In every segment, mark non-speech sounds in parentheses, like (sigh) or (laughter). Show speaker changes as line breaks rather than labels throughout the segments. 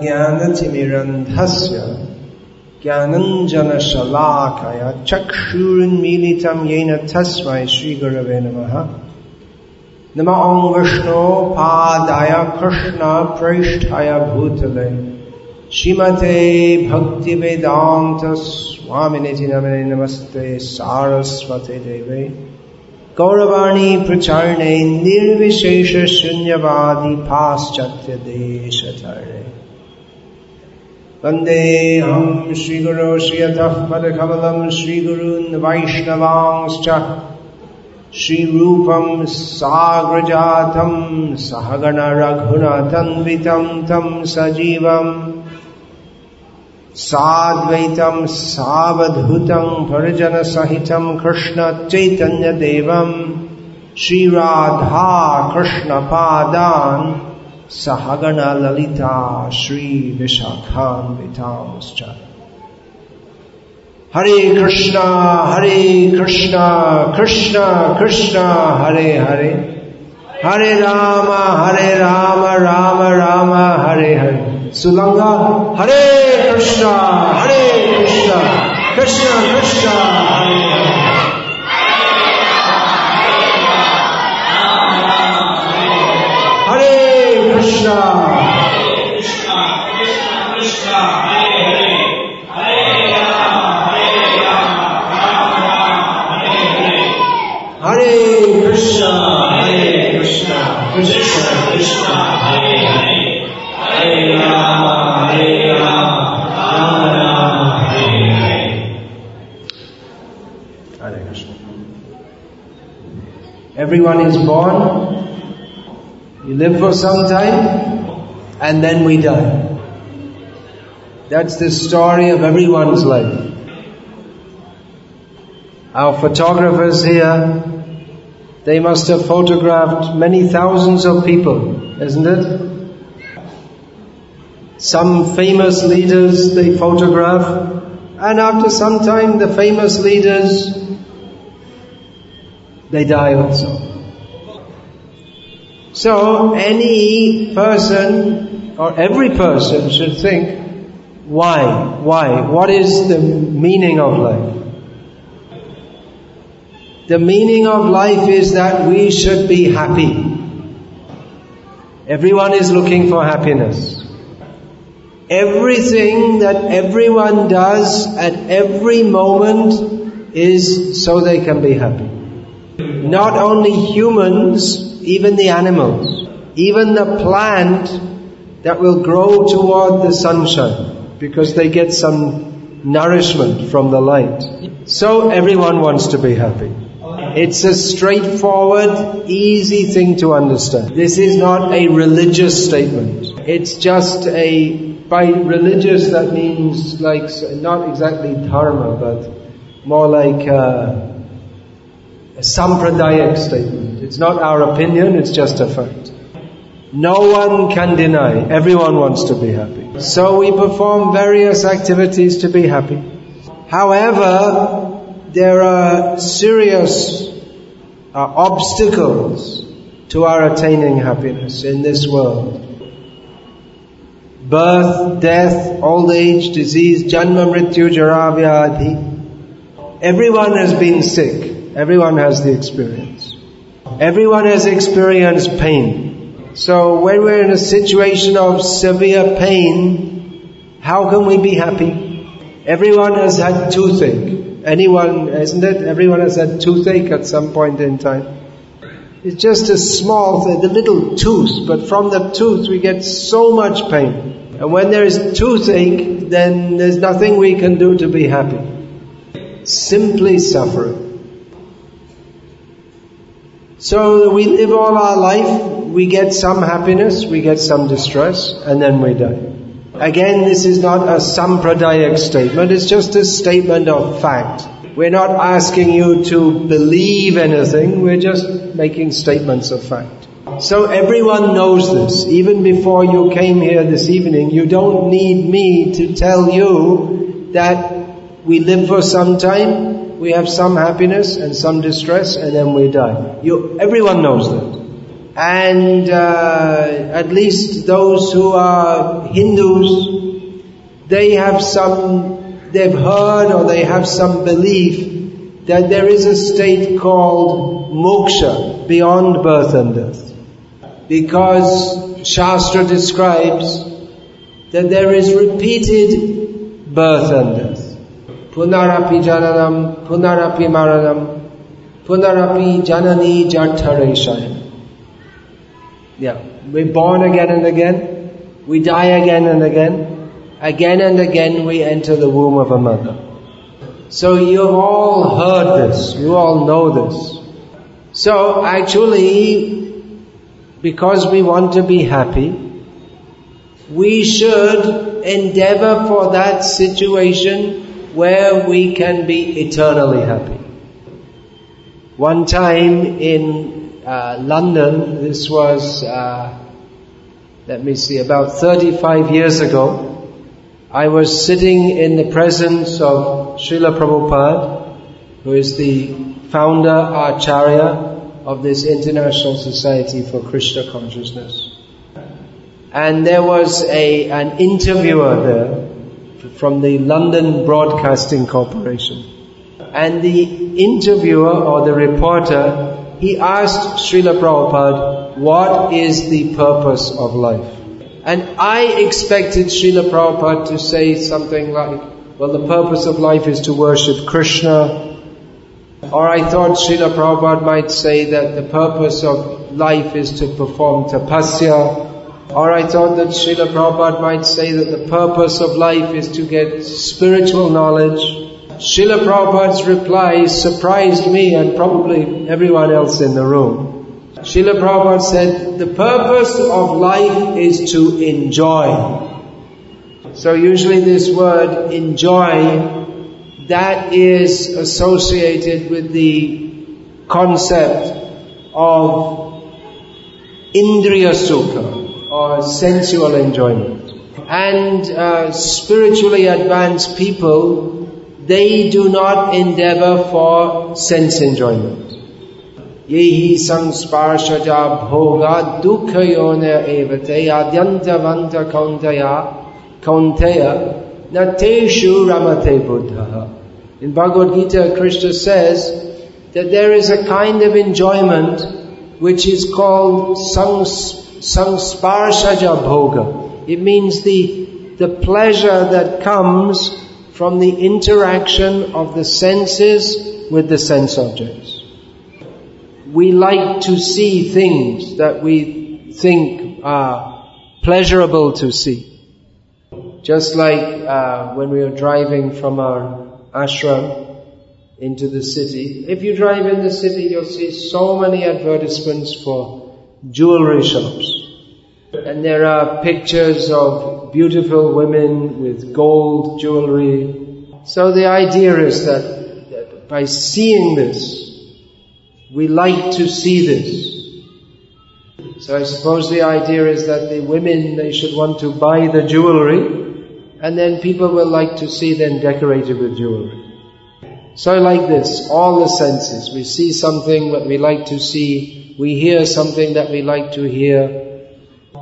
ज्ञानतिमिरन्धस्य ज्ञानञ्जनशलाकय चक्षुरुन्मीलितं येन तस्मै श्रीगुरवे नमः। नम ॐ विष्णोपादाय कृष्णप्रेष्ठाय भूतले। श्रीमते भक्तिवेदान्त स्वामिनिति नमने नमस्ते सारस्वते देवे। गौरवाणी प्रचारणे निर्विशेष शून्यवादी पाश्चात्य देशचरे वन्देऽहं श्रीगुरो श्रियतः पदकमलं श्रीगुरून् वैष्णवांश्च। श्रीरूपं साग्रजातं सहगणरघुनाथन्वितं तं सजीवम् साद्वैतं सावधूतं परिजनसहितं कृष्णचैतन्यदेवं। श्रीराधा कृष्णपादान् सहगणललिता श्रीविशाखान्वितांश्च हरे कृष्णा हरे कृष्णा कृष्णा कृष्णा हरे हरे हरे राम हरे राम राम राम हरे हरे सुलंगा हरे कृष्णा हरे Krishna Krishna Krishna Hare Hare Hare Krishna. Hare Krishna, Krishna Krishna, Hare Hare, Hare Hare. Hare Hare. Hare Krishna, Hare Krishna, Krishna Krishna, Hare Hare, Hare Hare Hare Hare. Hare Everyone is born. You live for some time, and then we die. That's the story of everyone's life. Our photographers here, they must have photographed many thousands of people, isn't it? Some famous leaders they photograph, and after some time the famous leaders, they die also. So any person or every person should think, why? Why? What is the meaning of life? The meaning of life is that we should be happy. Everyone is looking for happiness. Everything that everyone does at every moment is so they can be happy. Not only humans, even the animals, even the plant that will grow toward the sunshine because they get some nourishment from the light. So everyone wants to be happy. It's a straightforward, easy thing to understand. This is not a religious statement. It's just a, by religious that means like, not exactly dharma, but more like uh, a, a sampradayic statement. It's not our opinion, it's just a fact. No one can deny, everyone wants to be happy. So we perform various activities to be happy. However, there are serious uh, obstacles to our attaining happiness in this world. Birth, death, old age, disease, janma mrityu jara vyadhi. Everyone has been sick. Everyone has the experience. Everyone has experienced pain. So when we're in a situation of severe pain, how can we be happy? Everyone has had toothache. Anyone, isn't it? Everyone has had toothache at some point in time. It's just a small thing, the little tooth, but from the tooth we get so much pain. And when there is toothache, then there's nothing we can do to be happy. Simply suffering. So we live all our life, we get some happiness, we get some distress, and then we die. Again, this is not a sampradayak statement, it's just a statement of fact. We're not asking you to believe anything, we're just making statements of fact. So everyone knows this. Even before you came here this evening, you don't need me to tell you that we live for some time, we have some happiness and some distress, and then we die. You, everyone knows that and uh, at least those who are Hindus, they have some, they've heard or they have some belief that there is a state called moksha, beyond birth and death. Because Shastra describes that there is repeated birth and death. Punarapi jananam, punarapi maranam, punarapi janani jartareshayam. Yeah. We're born again and again. We die again and again. Again and again we enter the womb of a mother. So you've all heard this. You all know this. So actually, because we want to be happy, we should endeavor for that situation where we can be eternally happy. One time in uh, London. This was, uh, let me see, about 35 years ago. I was sitting in the presence of Srila Prabhupada, who is the founder, Acharya of this International Society for Krishna Consciousness. And there was a, an interviewer there from the London Broadcasting Corporation. And the interviewer or the reporter he asked Srila Prabhupada, what is the purpose of life? And I expected Srila Prabhupada to say something like, well, the purpose of life is to worship Krishna. Or I thought Srila Prabhupada might say that the purpose of life is to perform tapasya. Or I thought that Srila Prabhupada might say that the purpose of life is to get spiritual knowledge. Srila Prabhupada's reply surprised me and probably everyone else in the room. Srila Prabhupada said, the purpose of life is to enjoy. So usually this word enjoy, that is associated with the concept of indriya sukha or sensual enjoyment. And uh, spiritually advanced people they do not endeavor for sense enjoyment. Yehi sangsparshaja bhoga dukkha yona evate adyantavanta kauntaya kaunteya nateshu ramate buddha. In Bhagavad Gita, Krishna says that there is a kind of enjoyment which is called sangsparshaja bhoga. It means the, the pleasure that comes from the interaction of the senses with the sense objects. We like to see things that we think are pleasurable to see. Just like uh, when we are driving from our ashram into the city. If you drive in the city, you'll see so many advertisements for jewelry shops. And there are pictures of beautiful women with gold jewelry. So the idea is that, that by seeing this, we like to see this. So I suppose the idea is that the women, they should want to buy the jewelry, and then people will like to see them decorated with jewelry. So like this, all the senses. We see something that we like to see, we hear something that we like to hear,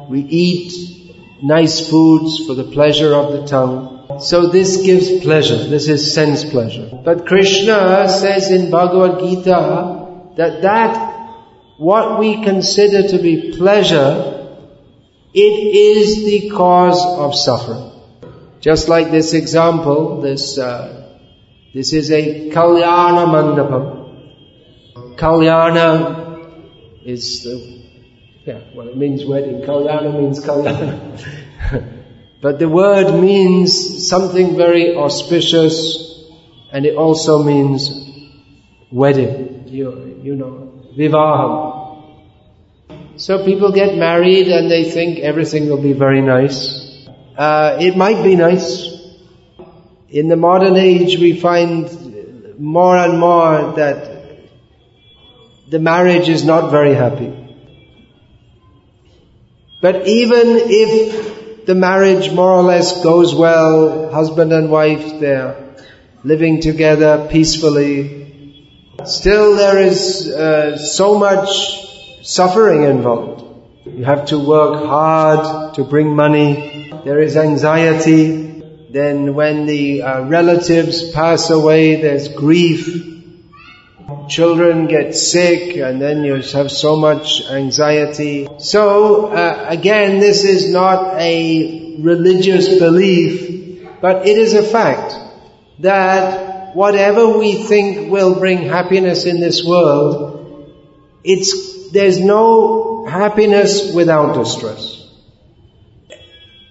we eat nice foods for the pleasure of the tongue. So this gives pleasure. This is sense pleasure. But Krishna says in Bhagavad Gita that that what we consider to be pleasure, it is the cause of suffering. Just like this example, this uh, this is a kalyana mandapam. Kalyana is the yeah, well, it means wedding. Kalyana means kalyana. (laughs) but the word means something very auspicious, and it also means wedding. You, you know, vivaham. So people get married and they think everything will be very nice. Uh, it might be nice. In the modern age, we find more and more that the marriage is not very happy. But even if the marriage more or less goes well, husband and wife, they're living together peacefully, still there is uh, so much suffering involved. You have to work hard to bring money. There is anxiety. Then when the uh, relatives pass away, there's grief. Children get sick and then you have so much anxiety. So, uh, again, this is not a religious belief, but it is a fact that whatever we think will bring happiness in this world, it's, there's no happiness without distress.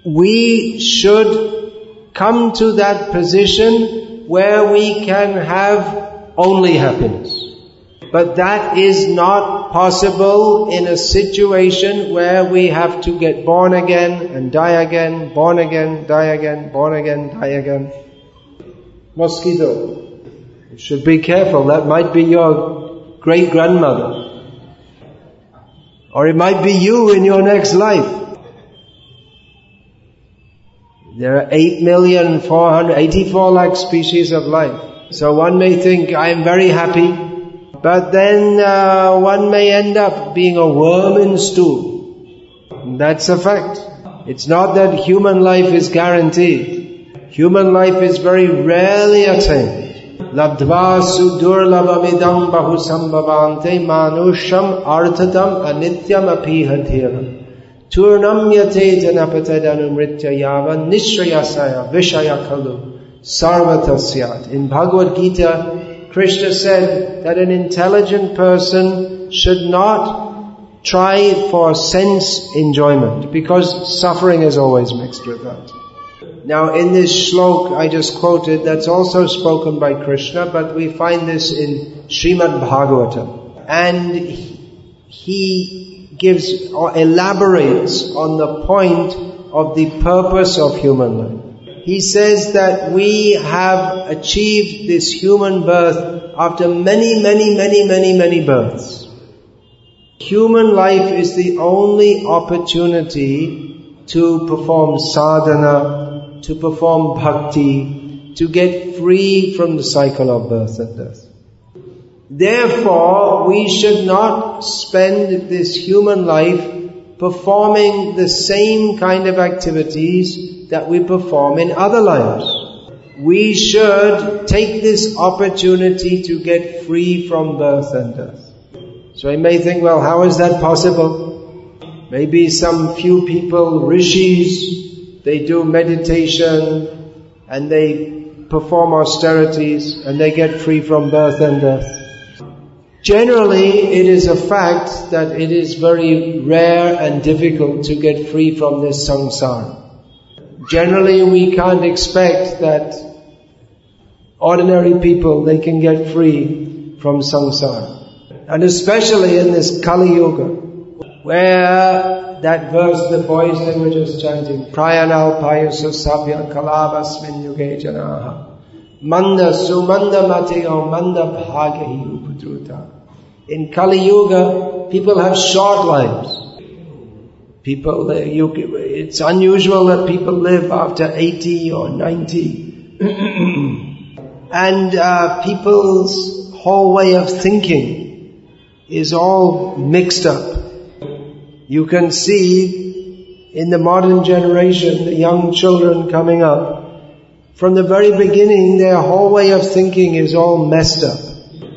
We should come to that position where we can have only happiness. But that is not possible in a situation where we have to get born again and die again, born again, die again, born again, die again. Mosquito. You should be careful. That might be your great grandmother. Or it might be you in your next life. There are 8,484 lakh species of life. So one may think, I am very happy, but then uh, one may end up being a worm in stool. That's a fact. It's not that human life is guaranteed. Human life is very rarely attained. Labdva sudurlabamidam bahusambhavante manusham arthatam anityam apihathira. Turnamyate janapatadhanumritya yava nishrayasaya vishaya kalu sarvatasyat. In Bhagavad Gita, Krishna said that an intelligent person should not try for sense enjoyment because suffering is always mixed with that. Now in this shlok I just quoted, that's also spoken by Krishna, but we find this in Srimad Bhagavatam. And he gives or elaborates on the point of the purpose of human life. He says that we have achieved this human birth after many, many, many, many, many births. Human life is the only opportunity to perform sadhana, to perform bhakti, to get free from the cycle of birth and death. Therefore, we should not spend this human life performing the same kind of activities that we perform in other lives. We should take this opportunity to get free from birth and death. So you may think, well, how is that possible? Maybe some few people, rishis, they do meditation and they perform austerities and they get free from birth and death. Generally, it is a fact that it is very rare and difficult to get free from this samsara. Generally, we can't expect that ordinary people, they can get free from samsara. And especially in this Kali Yuga, where that verse the boys they were just chanting, Prayanal Payasa Sabya Kalabasmin Yuge Janaha Manda Sumanda Mate Manda Bhagahi Upudruta in Kali Yuga, people have short lives. People, you, it's unusual that people live after 80 or 90. (clears throat) and uh, people's whole way of thinking is all mixed up. You can see in the modern generation, the young children coming up, from the very beginning, their whole way of thinking is all messed up.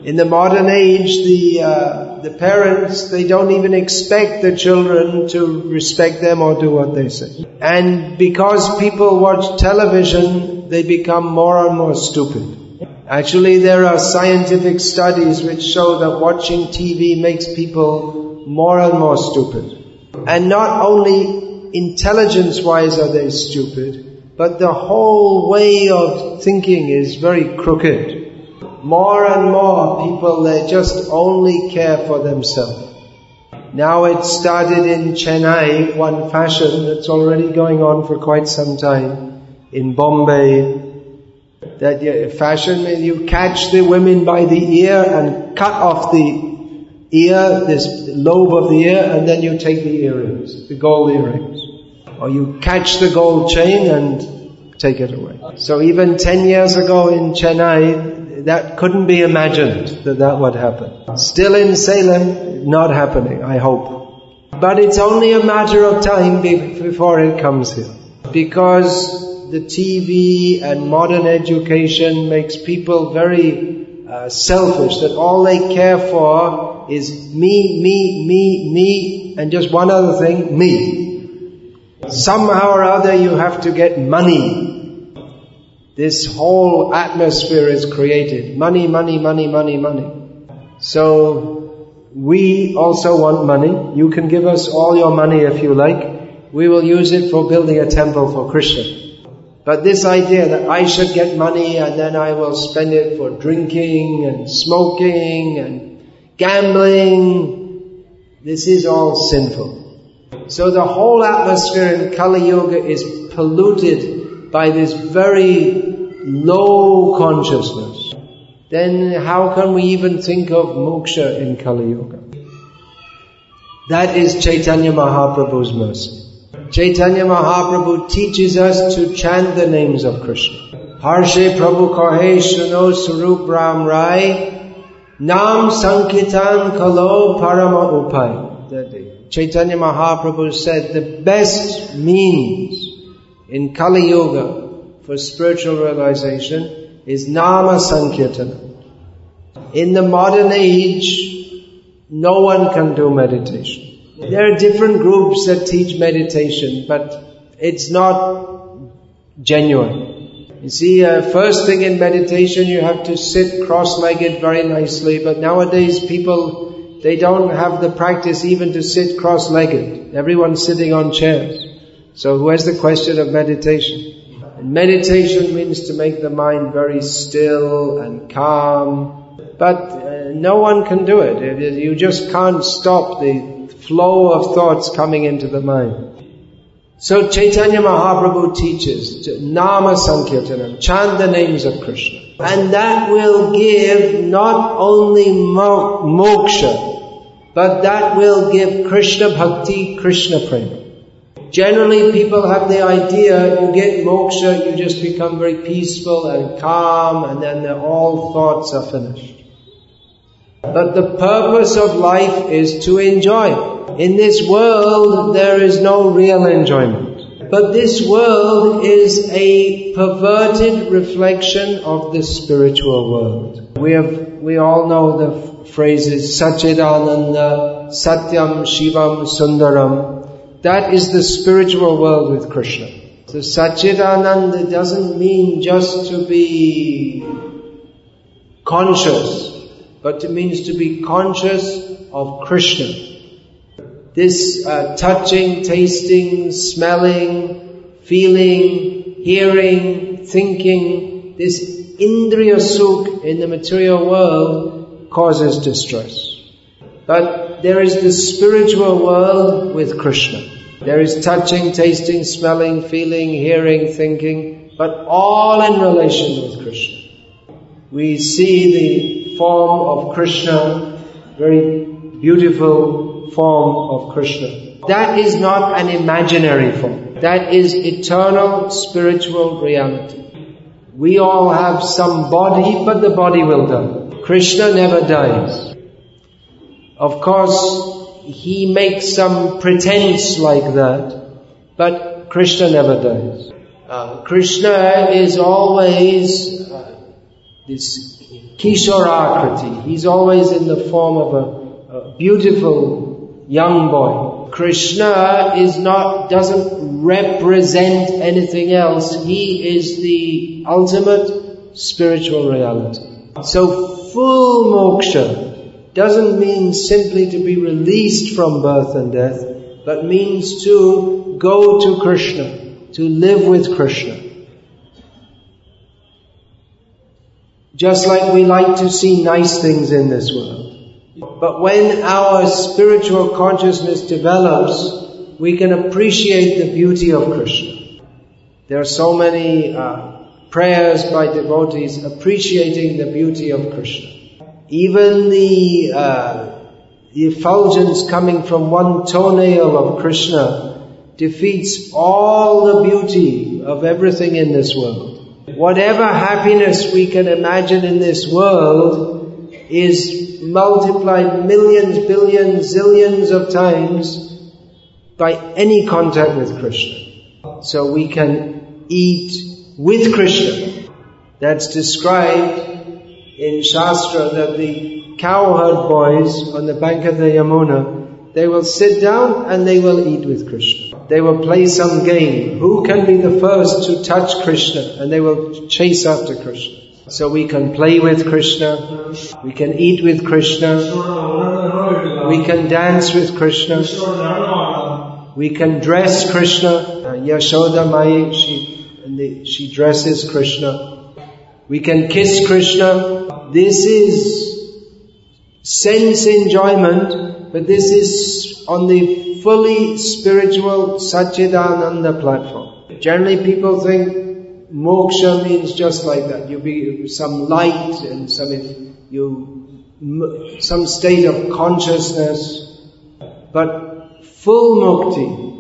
In the modern age, the, uh, the parents, they don't even expect the children to respect them or do what they say. And because people watch television, they become more and more stupid. Actually, there are scientific studies which show that watching TV makes people more and more stupid. And not only intelligence-wise are they stupid, but the whole way of thinking is very crooked more and more people, they just only care for themselves. Now it started in Chennai, one fashion that's already going on for quite some time. In Bombay, that fashion you catch the women by the ear and cut off the ear, this lobe of the ear, and then you take the earrings, the gold earrings. Or you catch the gold chain and take it away. So even 10 years ago in Chennai, that couldn't be imagined that that would happen. Still in Salem, not happening, I hope. But it's only a matter of time before it comes here. Because the TV and modern education makes people very uh, selfish, that all they care for is me, me, me, me, and just one other thing, me. Somehow or other you have to get money. This whole atmosphere is created. Money, money, money, money, money. So, we also want money. You can give us all your money if you like. We will use it for building a temple for Krishna. But this idea that I should get money and then I will spend it for drinking and smoking and gambling, this is all sinful. So the whole atmosphere in Kali Yuga is polluted by this very low consciousness. Then how can we even think of moksha in Kali Yuga? That is Chaitanya Mahaprabhu's mercy. Chaitanya Mahaprabhu teaches us to chant the names of Krishna. Harshe Prabhu Kahe Suno Sarup Ram Rai Nam Sankirtan Kalo Parama Upay. Chaitanya Mahaprabhu said the best means in Kali Yuga for spiritual realization is Nama Sankirtana. In the modern age, no one can do meditation. There are different groups that teach meditation, but it's not genuine. You see, uh, first thing in meditation, you have to sit cross-legged very nicely, but nowadays people, they don't have the practice even to sit cross-legged. Everyone's sitting on chairs. So where's the question of meditation? And meditation means to make the mind very still and calm, but uh, no one can do it. You just can't stop the flow of thoughts coming into the mind. So Chaitanya Mahaprabhu teaches Nama Sankirtanam, chant the names of Krishna. And that will give not only moksha, but that will give Krishna Bhakti, Krishna Prema. Generally people have the idea you get moksha, you just become very peaceful and calm and then all thoughts are finished. But the purpose of life is to enjoy. In this world, there is no real enjoyment. But this world is a perverted reflection of the spiritual world. We have, we all know the phrases Satchidananda, Satyam, Shivam, Sundaram. That is the spiritual world with Krishna. So Satchidananda doesn't mean just to be conscious but it means to be conscious of Krishna. This uh, touching, tasting, smelling, feeling, hearing, thinking, this indriya sukh in the material world causes distress. But there is the spiritual world with Krishna. There is touching, tasting, smelling, feeling, hearing, thinking, but all in relation with Krishna. We see the form of Krishna, very beautiful form of Krishna. That is not an imaginary form. That is eternal spiritual reality. We all have some body, but the body will die. Krishna never dies. Of course, he makes some pretense like that, but Krishna never does. Uh, Krishna is always uh, this Kishorakriti. He's always in the form of a, a beautiful young boy. Krishna is not, doesn't represent anything else. He is the ultimate spiritual reality. So full moksha doesn't mean simply to be released from birth and death, but means to go to Krishna, to live with Krishna. Just like we like to see nice things in this world. But when our spiritual consciousness develops, we can appreciate the beauty of Krishna. There are so many uh, prayers by devotees appreciating the beauty of Krishna. Even the, uh, effulgence coming from one toenail of Krishna defeats all the beauty of everything in this world. Whatever happiness we can imagine in this world is multiplied millions, billions, zillions of times by any contact with Krishna. So we can eat with Krishna. That's described in Shastra that the cowherd boys on the bank of the Yamuna, they will sit down and they will eat with Krishna. They will play some game. Who can be the first to touch Krishna? And they will chase after Krishna. So we can play with Krishna, we can eat with Krishna, we can dance with Krishna, we can dress Krishna. Uh, Yashoda Mai, she, she dresses Krishna. We can kiss Krishna. This is sense enjoyment, but this is on the fully spiritual Satchidananda platform. Generally people think moksha means just like that. You be some light and some you some state of consciousness. But full mukti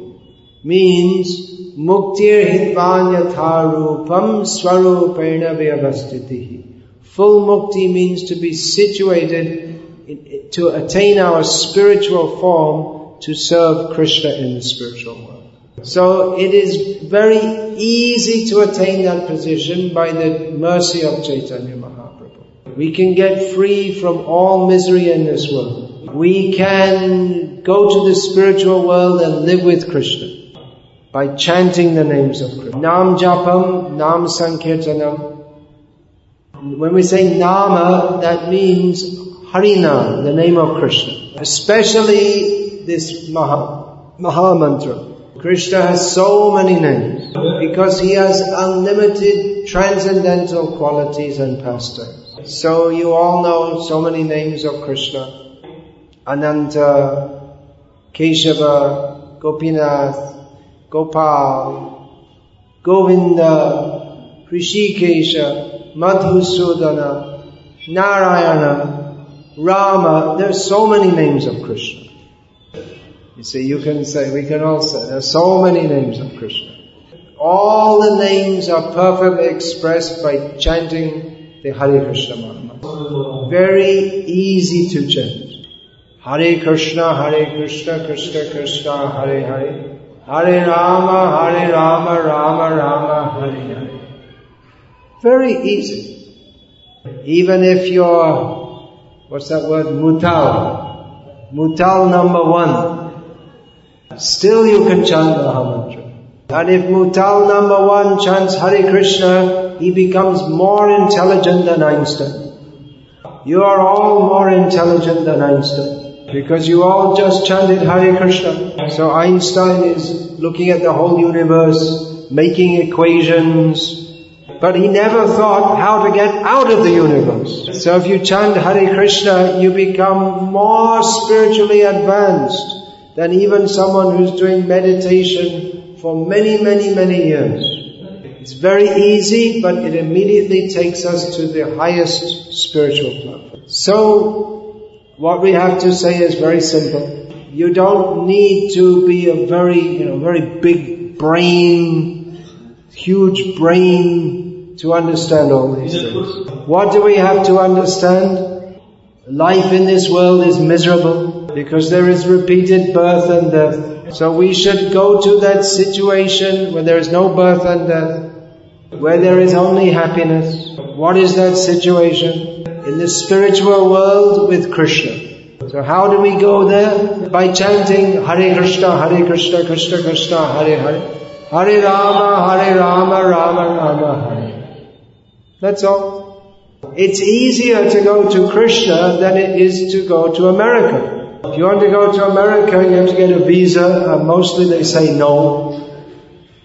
means muktir hitvanyatarupam swarupena vyavastitihi. Full mukti means to be situated to attain our spiritual form to serve Krishna in the spiritual world. So it is very easy to attain that position by the mercy of Chaitanya Mahaprabhu. We can get free from all misery in this world. We can go to the spiritual world and live with Krishna by chanting the names of Krishna. Nam Japam, Nam Sankirtanam. When we say Nama, that means Harinam, the name of Krishna. Especially this Maha, Maha Mantra. Krishna has so many names because he has unlimited transcendental qualities and pastimes. So you all know so many names of Krishna. Ananta, Keshava, Gopinath, Gopal, Govinda, Rishikesha, Madhusudana, Narayana, Rama. There are so many names of Krishna. You see, you can say, we can all say, there are so many names of Krishna. All the names are perfectly expressed by chanting the Hare Krishna mantra. Very easy to chant. Hare Krishna, Hare Krishna, Krishna Krishna, Hare Hare. Hare Rama, Hare Rama, Rama Rama, Hare Hare. Very easy. Even if you're, what's that word? Mutal. Mutal number one. Still you can chant the Mahamantra. And if Mutal number one chants Hare Krishna, he becomes more intelligent than Einstein. You are all more intelligent than Einstein. Because you all just chanted Hare Krishna. So Einstein is looking at the whole universe, making equations, but he never thought how to get out of the universe. So if you chant Hare Krishna, you become more spiritually advanced than even someone who's doing meditation for many, many, many years. It's very easy, but it immediately takes us to the highest spiritual platform. So, what we have to say is very simple. You don't need to be a very, you know, very big brain, huge brain to understand all these things. What do we have to understand? Life in this world is miserable because there is repeated birth and death. So we should go to that situation where there is no birth and death, where there is only happiness. What is that situation? In the spiritual world with Krishna. So how do we go there? By chanting Hare Krishna, Hare Krishna, Krishna Krishna, Hare Hare. Hare Rama, Hare Rama, Rama Rama, Hare. That's all. It's easier to go to Krishna than it is to go to America. If you want to go to America, you have to get a visa. Uh, mostly they say no.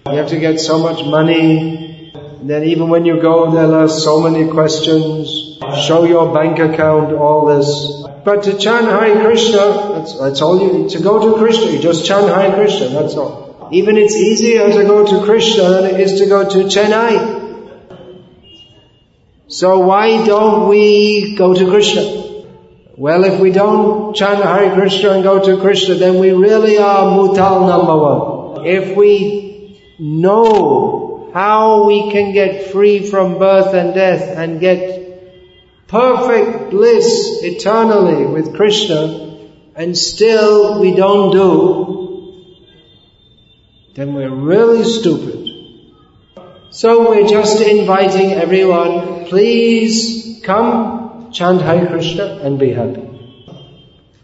You have to get so much money. And then even when you go, there are so many questions. Show your bank account, all this. But to chant Hare Krishna, that's, that's all you, to go to Krishna, you just chant Hare Krishna, that's all. Even it's easier to go to Krishna than it is to go to Chennai. So why don't we go to Krishna? Well, if we don't chant Hare Krishna and go to Krishna, then we really are mutal number one. If we know how we can get free from birth and death and get perfect bliss eternally with Krishna and still we don't do, then we're really stupid. So we're just inviting everyone, please come, chant Hare Krishna and be happy.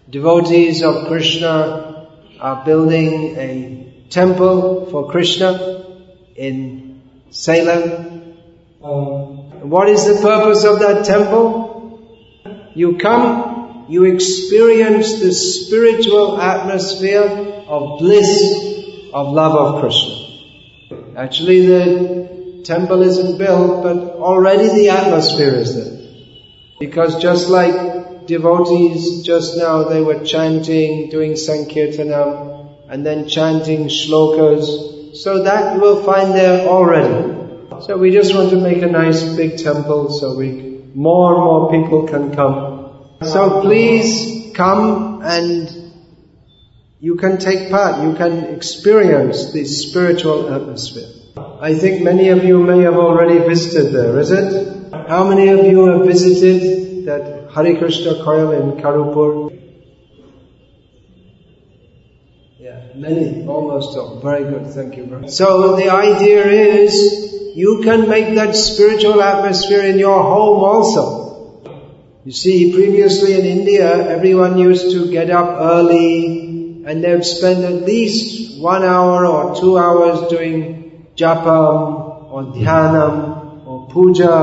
Devotees of Krishna are building a temple for Krishna in Salem. Um, what is the purpose of that temple? You come, you experience the spiritual atmosphere of bliss, of love of Krishna. Actually the temple isn't built, but already the atmosphere is there. Because just like devotees just now, they were chanting, doing Sankirtanam, and then chanting shlokas, so that you will find there already. So we just want to make a nice big temple so we, more and more people can come. So please come and you can take part, you can experience this spiritual atmosphere. I think many of you may have already visited there, is it? How many of you have visited that Hare Krishna Koil in Karupur? Many, almost all. Very good, thank you. So the idea is, you can make that spiritual atmosphere in your home also. You see, previously in India, everyone used to get up early and they'd spend at least one hour or two hours doing japam or dhyanam or puja.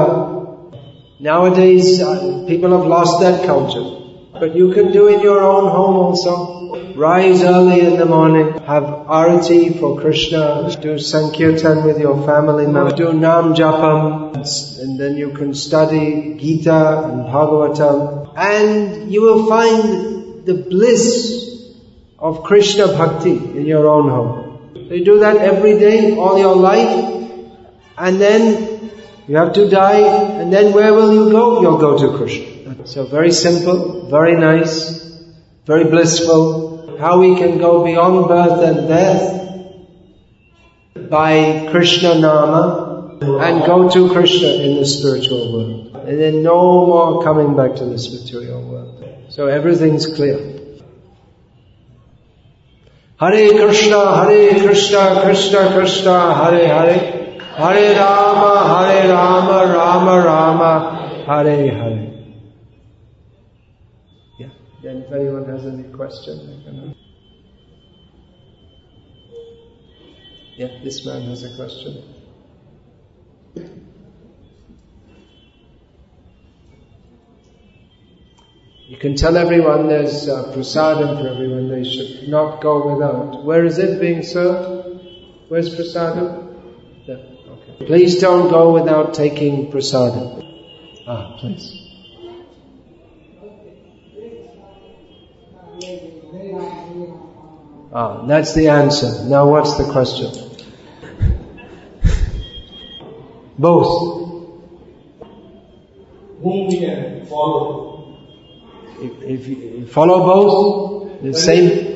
Nowadays, uh, people have lost that culture. But you can do in your own home also. Rise early in the morning, have arati for Krishna, do sankirtan with your family members, do nam japam, and then you can study Gita and Bhagavatam, and you will find the bliss of Krishna bhakti in your own home. You do that every day, all your life, and then you have to die, and then where will you go? You'll go to Krishna. So very simple, very nice, very blissful. How we can go beyond birth and death by Krishna Nama and go to Krishna in the spiritual world. And then no more coming back to this material world. So everything's clear. Hare Krishna, Hare Krishna, Krishna Krishna, Hare Hare, Hare Rama, Hare Rama, Rama Rama, Hare Hare. Then if anyone has any question, Yeah, this man has a question. You can tell everyone there's uh, prasadam for everyone, they should not go without. Where is it being served? Where's prasadam? Yeah, okay. Please don't go without taking prasadam. Ah, please. Ah, that's the answer. Now what's the question? Both.
Whom we can follow
if, you follow both, the same.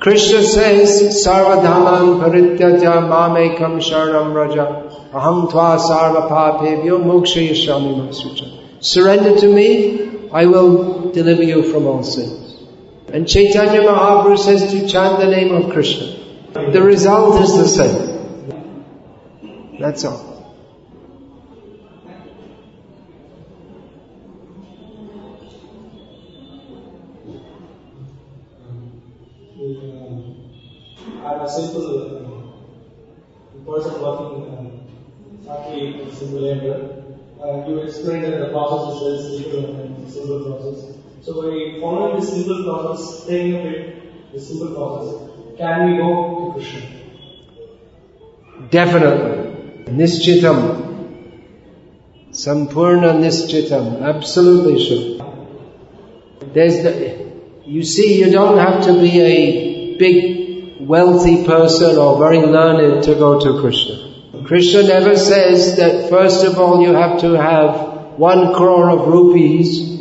Krishna says, Sarvadhaman parityaja mamekam sharanam raja aham tva sarva papebhyo mokshayashami masucha. Surrender to me, I will deliver you from all sins. And Chaitanya Mahaprabhu says to chant the name of Krishna. The result is the same. That's all.
a simple uh, person working uh, factory simple labor. Uh, you explained that the process is very simple and simple process. So by following this simple process, staying a bit, the simple process, can we go to Krishna?
Definitely. Nishchitam. Sampurna Nishchitam. Absolutely sure. There's the, you see, you don't have to be a big, wealthy person or very learned to go to Krishna. Krishna never says that first of all you have to have one crore of rupees,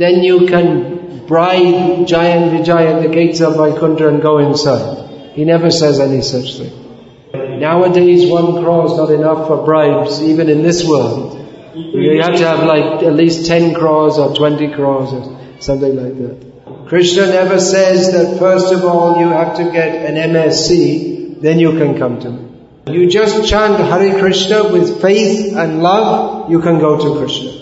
then you can bribe Jaya and Vijaya at the gates of Vaikuntha and go inside. He never says any such thing. Nowadays one crore is not enough for bribes, even in this world. You have to have like at least 10 crores or 20 crores or something like that. Krishna never says that first of all you have to get an MSc, then you can come to me. You just chant Hare Krishna with faith and love, you can go to Krishna.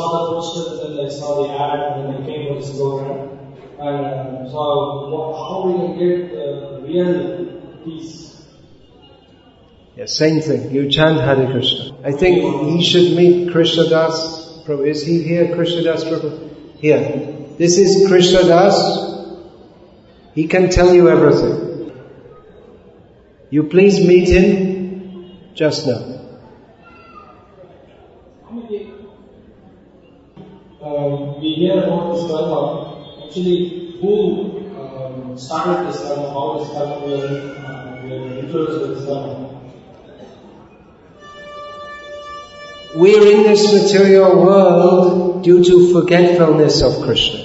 Um, saw the posters and I saw the ad and then I came for this program. And uh, so what, how we can get real peace
Yeah, same thing. You chant Hare Krishna. I think he should meet Krishna Das Prabhu. Is he here, Krishna Das Prabhu? Here. This is Krishna Das. He can tell you everything. You please meet him just now.
Um, we hear about this karma. Actually, who um, started this karma? How this karma we are, uh, we are influenced with this karma?
We're in this material world due to forgetfulness of Krishna.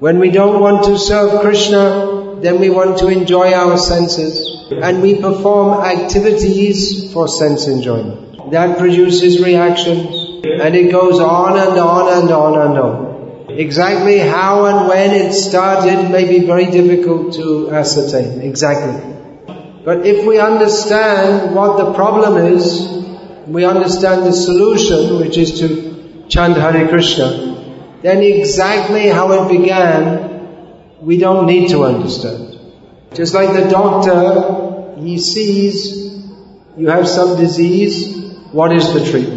When we don't want to serve Krishna, then we want to enjoy our senses and we perform activities for sense enjoyment. That produces reactions and it goes on and on and on and on. Exactly how and when it started may be very difficult to ascertain. Exactly. But if we understand what the problem is, we understand the solution, which is to chant Hare Krishna, then exactly how it began, we don't need to understand. Just like the doctor, he sees you have some disease, what is the treatment?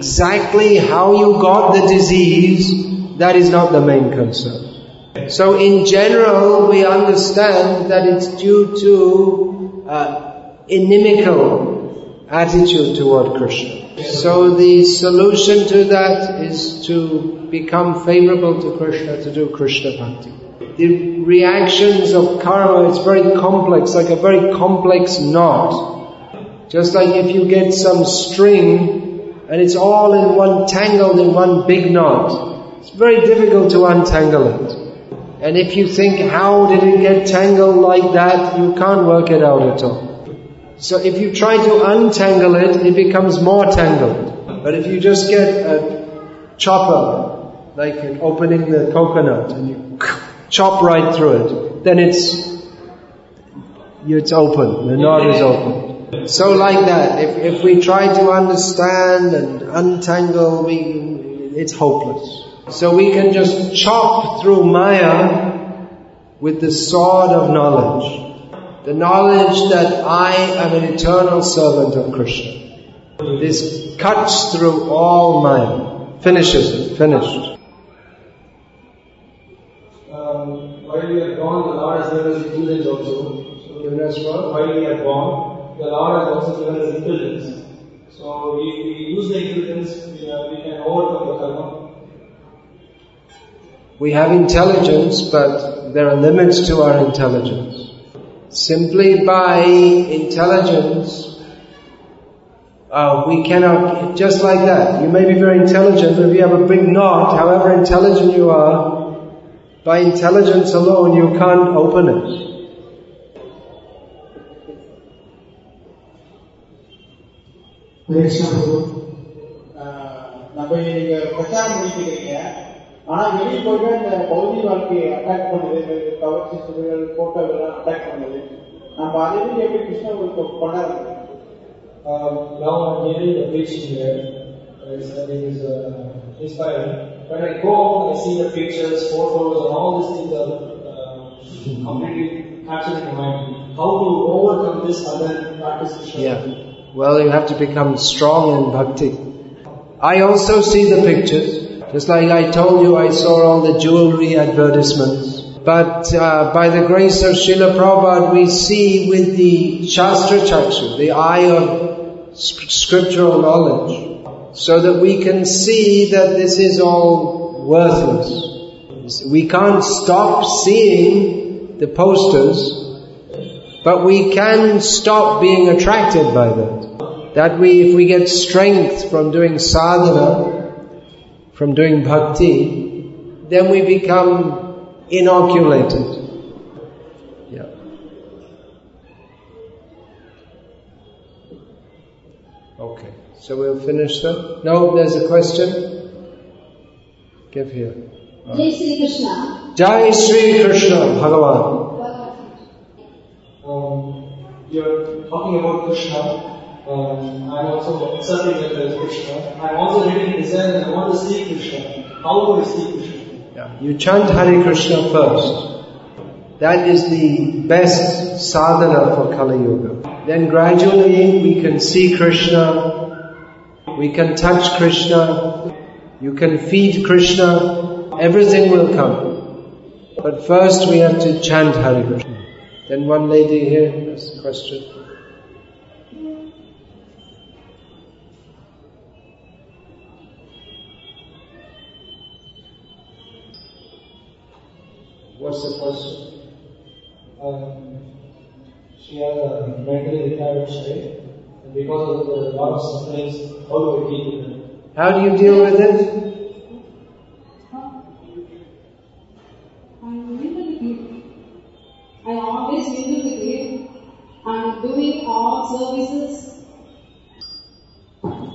Exactly how you got the disease, that is not the main concern. So in general, we understand that it's due to uh, inimical attitude toward Krishna. So the solution to that is to become favorable to Krishna, to do Krishna bhakti. The reactions of karma, it's very complex, like a very complex knot. Just like if you get some string and it's all in one tangled in one big knot, it's very difficult to untangle it. And if you think, how did it get tangled like that, you can't work it out at all. So if you try to untangle it, it becomes more tangled. But if you just get a chopper, like in opening the coconut, and you chop right through it, then it's it's open. The knot is open. So like that, if, if we try to understand and untangle, we, it's hopeless. So we can just chop through Maya with the sword of knowledge. The knowledge that I am an eternal servant of Krishna. This cuts through all Maya. Finishes it. Finished.
Um, while we are born, the Lord has given us also. So
Given us what?
while we are born, the Lord has also given us intelligence. So we, we use the intelligence, we, uh, we can overcome the karma.
We have intelligence, but there are limits to our intelligence. Simply by intelligence, uh, we cannot, just like that. You may be very intelligent, but if you have a big knot, however intelligent you are, by intelligence alone you can't open it.
Krishna ஆஹ் நம்ம நீங்க பிரச்சாரம் பண்ணிக்கிறீங்க ஆனா வெளியே போயிட்டு இந்த பௌதி வாழ்க்கையை attack பண்ணுது இந்த கவர்ச்சி சுடுகள் போட்டோவெல்லாம் அட்டாக் பண்ணுது நம்ம அதை வந்து எப்படி கிருஷ்ணருக்கு கொண்டாடுறது
Um, now I'm hearing the preaching here. Uh, It's, I think it's uh, inspiring. When I go home, I see the pictures, photos, and all these things are uh, completely captured in my mind. How to overcome this and then practice Krishna.
Yeah. Well, you have to become strong in bhakti. I also see the pictures. Just like I told you, I saw all the jewelry advertisements. But uh, by the grace of Srila Prabhupada, we see with the Shastra Chakshu, the eye of scriptural knowledge, so that we can see that this is all worthless. We can't stop seeing the posters, but we can stop being attracted by that. That we, if we get strength from doing sadhana, from doing bhakti, then we become inoculated. Yeah. Okay. So we'll finish that. No, there's a question. Give here.
Jai Sri Krishna.
Jai Sri Krishna Bhagavan.
You're talking about Krishna. Um, I'm also there is Krishna. I'm also reading in Zen and I want to see Krishna. How do I see Krishna?
You chant Hare Krishna first. That is the best sadhana for Kali Yuga. Then gradually we can see Krishna, we can touch Krishna, you can feed Krishna, everything will come. But first we have to chant Hare Krishna. Then one lady here has a question. What's the question?
Um, she has a mentally retarded child. And because of the lot of sufferings, how do I deal with it?
How do you deal with it?
I mingle with you. I always mingle with you. I'm doing all services.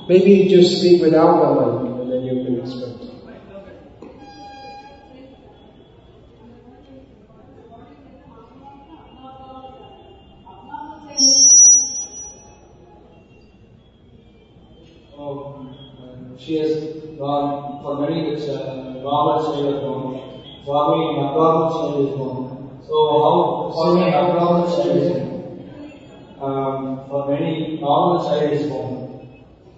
Maybe you just speak without the mic and then you can explain.
Um, uh, she has gone for many years, uh, normal child is born. For me, an abnormal child. So how, for me, an abnormal child is born. Um, for many, normal child is born.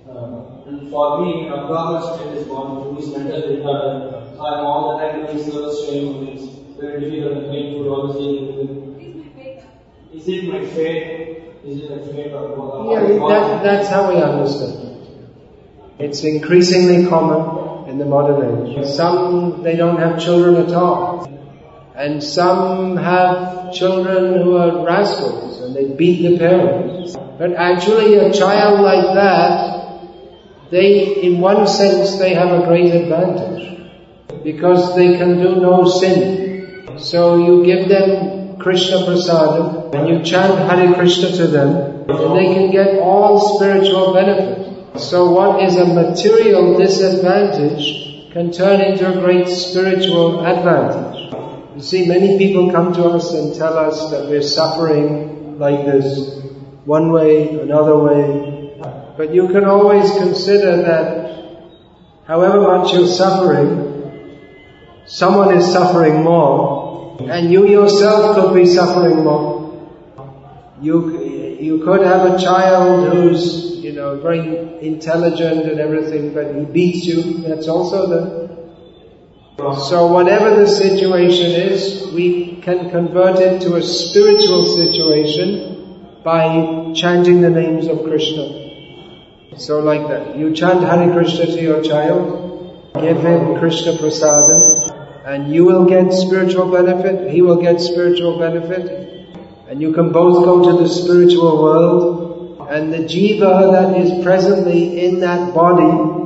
Uh, and for me, an abnormal child is born who is mentally retarded. So I'm all the time doing service training, it's very difficult and painful, obviously. Is it my fate? Is it my fate or what?
Yeah, that, that's how we understand. It's increasingly common in the modern age. Some, they don't have children at all. And some have children who are rascals and they beat the parents. But actually a child like that, they, in one sense, they have a great advantage. Because they can do no sin. So you give them Krishna prasadam and you chant Hare Krishna to them and they can get all spiritual benefit. So what is a material disadvantage can turn into a great spiritual advantage. You see, many people come to us and tell us that we're suffering like this, one way, another way. But you can always consider that however much you're suffering, someone is suffering more, and you yourself could be suffering more. You, you could have a child who's, you know, very intelligent and everything, but he beats you. That's also the. So whatever the situation is, we can convert it to a spiritual situation by chanting the names of Krishna. So like that. You chant Hare Krishna to your child, give him Krishna prasadam, and you will get spiritual benefit, he will get spiritual benefit, and you can both go to the spiritual world, and the jiva that is presently in that body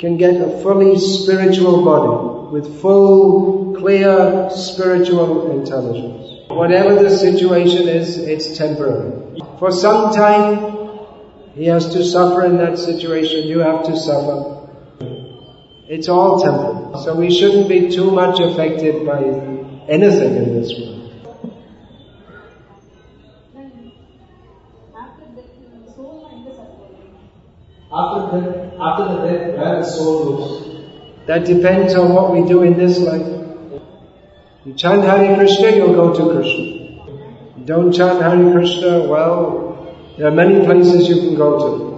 can get a fully spiritual body with full, clear spiritual intelligence. Whatever the situation is, it's temporary. For some time, he has to suffer in that situation, you have to suffer. It's all temporary. So we shouldn't be too much affected by anything in this world.
After
death, after the death, where the soul goes.
That depends on what we do in this life. You chant Hare Krishna, you'll go to Krishna. You don't chant Hare Krishna, well, there are many places you can go to.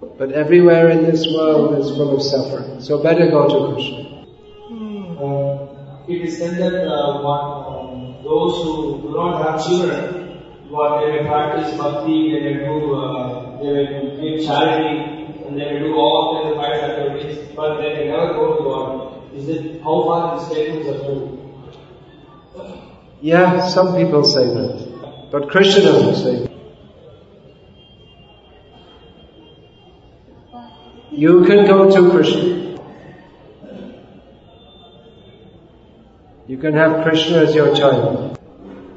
(laughs) but everywhere in this world is full of suffering. So better go to Krishna.
Uh, it is said that uh, what, um, those who do not have children, what they may practice bhakti, they may do, uh, they may give charity, and they may do all kinds of pious activities, but they can never go to God. Is it how far these statements are true?
Yeah, some people say that. But Krishna doesn't say that. You can go to Krishna. You can have Krishna as your child.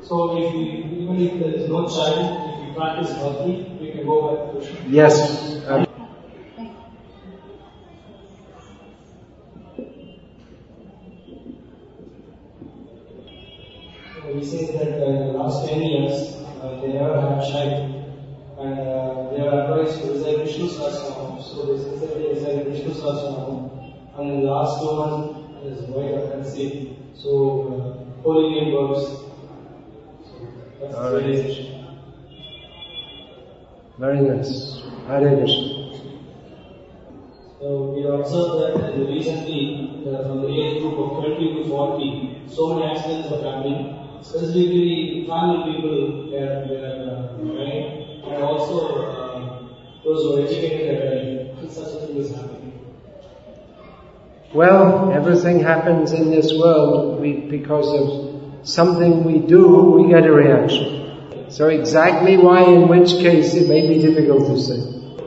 So if we, there is no child, if we practice we can go back to Krishna.
Yes. um,
Uh, We say that uh, in the last 10 years, uh, they never had child. And uh, they are advised to recite Vishnu Sahasranam. So they sincerely recite Vishnu Sahasranam. And in the last two months, it is quite offensive. So uh, holy name works. So that's
All
the
right.
realization.
Very nice. Hare Krishna.
So we observed that uh, recently, uh, from the age group of 20 to 40, so many accidents are happening. Specifically, family people, are uh, and also uh, those who are educated dying. Such a thing is happening.
Well, everything happens in this world we, because of something we do, we get a reaction. So exactly why in which case it may be difficult to say.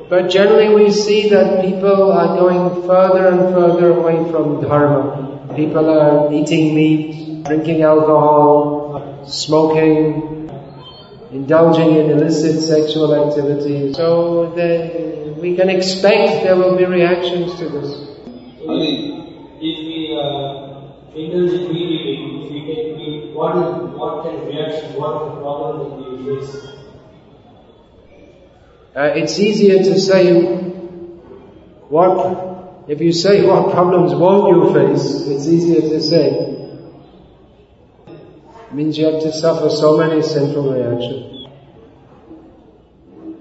But generally we see that people are going further and further away from dharma. People are eating meat, drinking alcohol, smoking, indulging in illicit sexual activity. So the, we can expect there will be reactions to this.
If we uh, indulge in eating, if we meat, what, is, what kind of reactions, what are the problems that we face?
Uh, it's easier to say what, if you say what problems won't you face, it's easier to say. Means you have to suffer so many sinful reactions.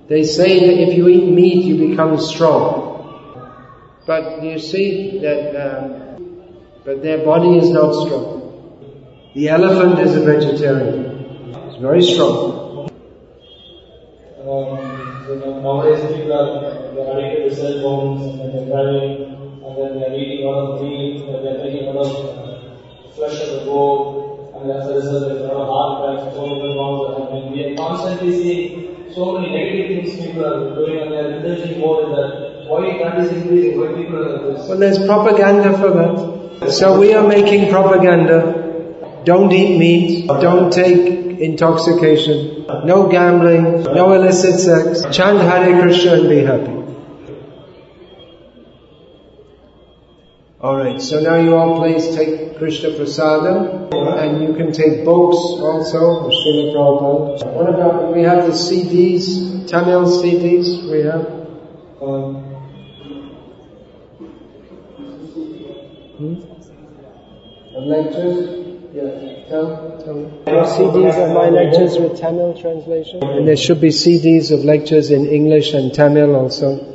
They say that if you eat meat, you become strong. But you see that, um, but their body is not strong. The elephant is a vegetarian. It's very strong.
Nowadays people are addicted to cell phones and they're and then they're eating a lot of meat and they're taking a lot of uh, flesh of the goat and as a result heart attacks, so many are happening. We are constantly seeing so many negative things people are doing and they're indulging more that. Why that is increasing? Why people are like this?
Well, there's propaganda for that. So we are making propaganda. Don't eat meat. Don't take intoxication. No gambling. No illicit sex. Chant Hare Krishna and be happy. Alright, so now you all please take Krishna Prasadam and you can take books also, Srila Prabhupada. What about, we have the CDs, Tamil CDs we have?
Um,
Hmm? Lectures? Yeah, tell, tell me. There are CDs of my lectures with Tamil translation. And there should be CDs of lectures in English and Tamil also.